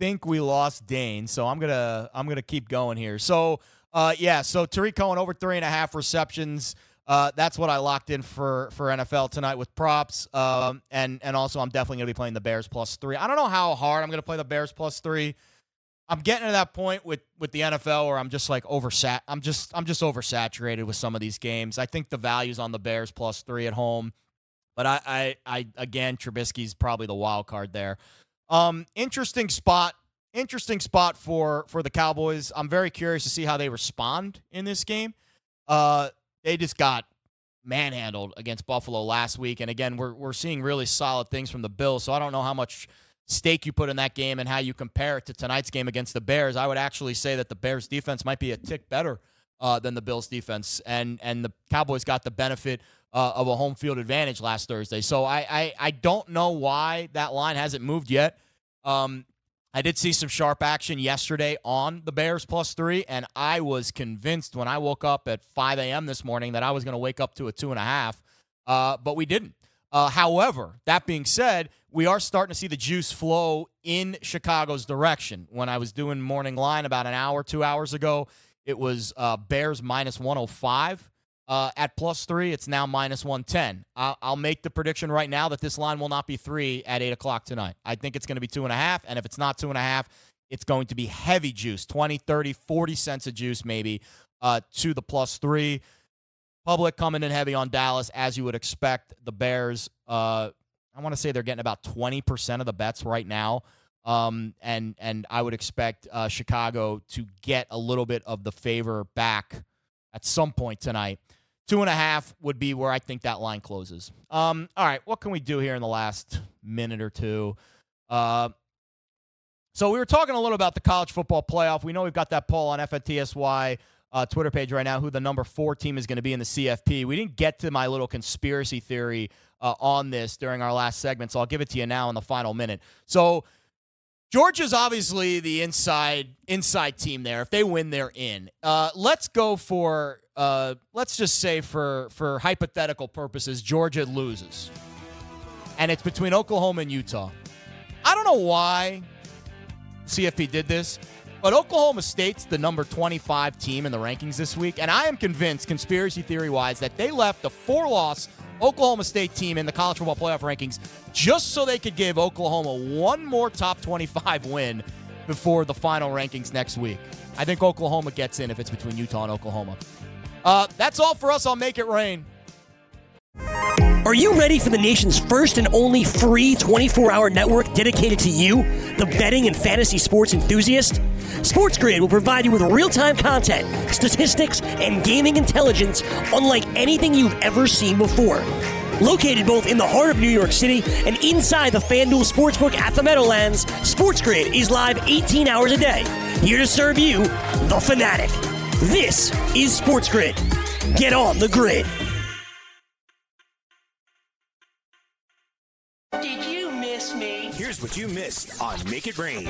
think we lost Dane, so I'm gonna I'm gonna keep going here. So uh, yeah, so Tarik Cohen over three and a half receptions. Uh, that's what I locked in for for NFL tonight with props. Um, and and also I'm definitely gonna be playing the Bears plus three. I don't know how hard I'm gonna play the Bears plus three. I'm getting to that point with with the NFL where I'm just like oversat. I'm just I'm just oversaturated with some of these games. I think the value's on the Bears plus three at home, but I I, I again Trubisky's probably the wild card there. Um, interesting spot interesting spot for for the Cowboys. I'm very curious to see how they respond in this game. Uh, they just got manhandled against Buffalo last week, and again, we're we're seeing really solid things from the Bills. So I don't know how much stake you put in that game and how you compare it to tonight's game against the Bears. I would actually say that the Bears defense might be a tick better uh, than the Bills defense, and and the Cowboys got the benefit uh, of a home field advantage last Thursday. So I, I I don't know why that line hasn't moved yet. Um, I did see some sharp action yesterday on the Bears plus three, and I was convinced when I woke up at 5 a.m. this morning that I was going to wake up to a two and a half, uh, but we didn't. Uh, however, that being said, we are starting to see the juice flow in Chicago's direction. When I was doing morning line about an hour, two hours ago, it was uh, Bears minus 105. Uh, at plus three, it's now minus 110. I'll, I'll make the prediction right now that this line will not be three at 8 o'clock tonight. I think it's going to be two and a half. And if it's not two and a half, it's going to be heavy juice 20, 30, 40 cents of juice maybe uh, to the plus three. Public coming in heavy on Dallas, as you would expect. The Bears, uh, I want to say they're getting about 20% of the bets right now. Um, and and I would expect uh, Chicago to get a little bit of the favor back at some point tonight. Two and a half would be where I think that line closes. Um, all right, what can we do here in the last minute or two? Uh, so we were talking a little about the college football playoff. We know we've got that poll on FNTSY uh, Twitter page right now who the number four team is going to be in the CFP. We didn't get to my little conspiracy theory uh, on this during our last segment, so I'll give it to you now in the final minute. So Georgia's obviously the inside inside team there. If they win, they're in. Uh, let's go for uh, let's just say for for hypothetical purposes, Georgia loses, and it's between Oklahoma and Utah. I don't know why CFP did this, but Oklahoma State's the number 25 team in the rankings this week, and I am convinced, conspiracy theory wise, that they left the four loss Oklahoma State team in the college football playoff rankings just so they could give Oklahoma one more top 25 win before the final rankings next week. I think Oklahoma gets in if it's between Utah and Oklahoma. Uh, that's all for us on Make It Rain. Are you ready for the nation's first and only free 24 hour network dedicated to you, the betting and fantasy sports enthusiast? Sports Grid will provide you with real time content, statistics, and gaming intelligence unlike anything you've ever seen before. Located both in the heart of New York City and inside the FanDuel Sportsbook at the Meadowlands, Sports Grid is live 18 hours a day, here to serve you, the fanatic. This is Sports Grid. Get on the grid. Did you miss me? Here's what you missed on Make It Rain.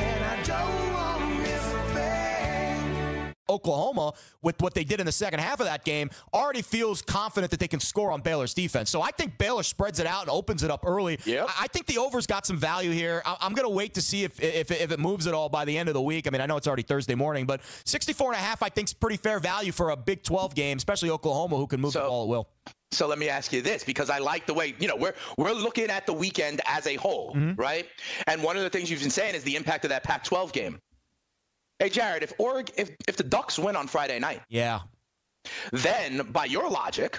Oklahoma, with what they did in the second half of that game, already feels confident that they can score on Baylor's defense. So I think Baylor spreads it out and opens it up early. Yep. I think the over's got some value here. I'm going to wait to see if, if if it moves at all by the end of the week. I mean, I know it's already Thursday morning, but 64 and a half I think is pretty fair value for a Big 12 game, especially Oklahoma who can move the ball at will. So let me ask you this because I like the way, you know, we're we're looking at the weekend as a whole, mm-hmm. right? And one of the things you've been saying is the impact of that Pac-12 game. Hey Jared, if Org, if if the Ducks win on Friday night, Yeah. then by your logic,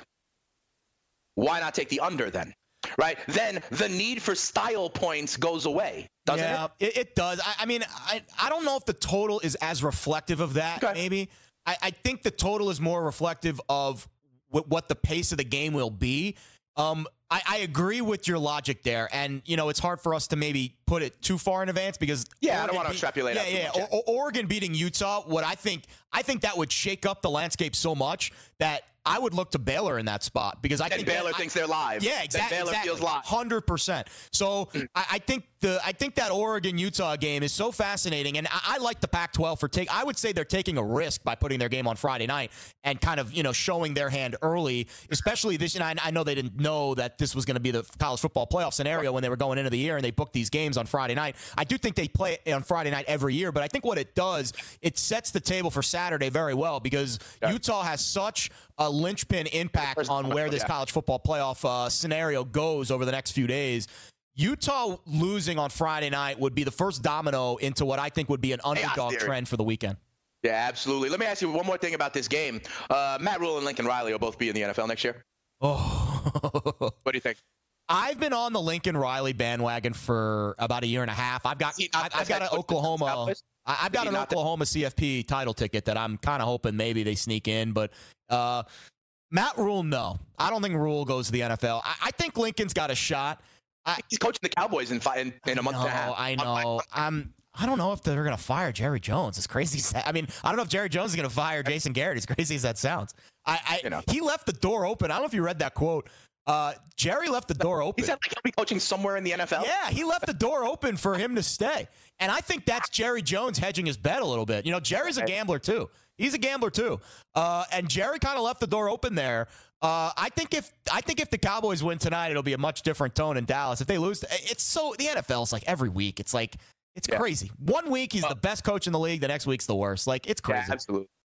why not take the under then? Right? Then the need for style points goes away, doesn't yeah, it? it? It, does. I, I mean, I, I don't know if the total is as reflective of that, Okay. maybe. I, I think the total is more reflective of what, what the pace of the game will be. Um, I, I agree with your logic there, and you know it's hard for us to maybe put it too far in advance because Yeah, I don't wanna beat- extrapolate Yeah, yeah. much, yeah. O- Oregon beating Utah, what I think, I think that would shake up the landscape so much that I would look to Baylor in that spot because I And think Baylor I- thinks they're live. yeah, Then exactly. Baylor exactly. feels live. Hundred percent. So I, I think the I think that Oregon Utah game is so fascinating, and I, I like the Pac-12 for take. I would say they're taking a risk by putting their game on Friday night and kind of you know showing their hand early, especially this. And I, I know they didn't know that this was going to be the college football playoff scenario when they were going into the year, and they booked these games on Friday night. I do think they play it on Friday night every year, but I think what it does, it sets the table for Saturday very well because Utah has such a linchpin impact on where this yeah. college football playoff uh, scenario goes over the next few days. Utah losing on Friday night would be the first domino into what I think would be an underdog trend for the weekend. Yeah, absolutely. Let me ask you one more thing about this game. Uh, Matt Rhule and Lincoln Riley will both be in the NFL next year. Oh, What do you think? I've been on the Lincoln Riley bandwagon for about a year and a half. I've got I've, I've got an head coach in the Oklahoma. I, I've got an that- Oklahoma CFP title ticket that I'm kind of hoping maybe they sneak in, but uh, Matt Rhule, no, I don't think Rhule goes to the NFL. I, I think Lincoln's got a shot. I, He's coaching the Cowboys in fi- in, in a month and a half. I know. I'm. I don't know if they're going to fire Jerry Jones. As crazy as that, I mean, I don't know if Jerry Jones is going to fire Jason Garrett. As crazy as that sounds, I, I You know. he left the door open. I don't know if you read that quote. Uh, Jerry left the door open. He said like he'll be coaching somewhere in the NFL. Yeah, he left the door open for him to stay. And I think that's Jerry Jones hedging his bet a little bit. You know, Jerry's a gambler too. He's a gambler too. Uh, and Jerry kind of left the door open there. Uh, I think if I think if the Cowboys win tonight, it'll be a much different tone in Dallas. If they lose, it's so the NFL's like every week. It's like it's Yeah. crazy. One week he's the best coach in the league. The next week's the worst. Like it's crazy. Yeah, crazy. absolutely.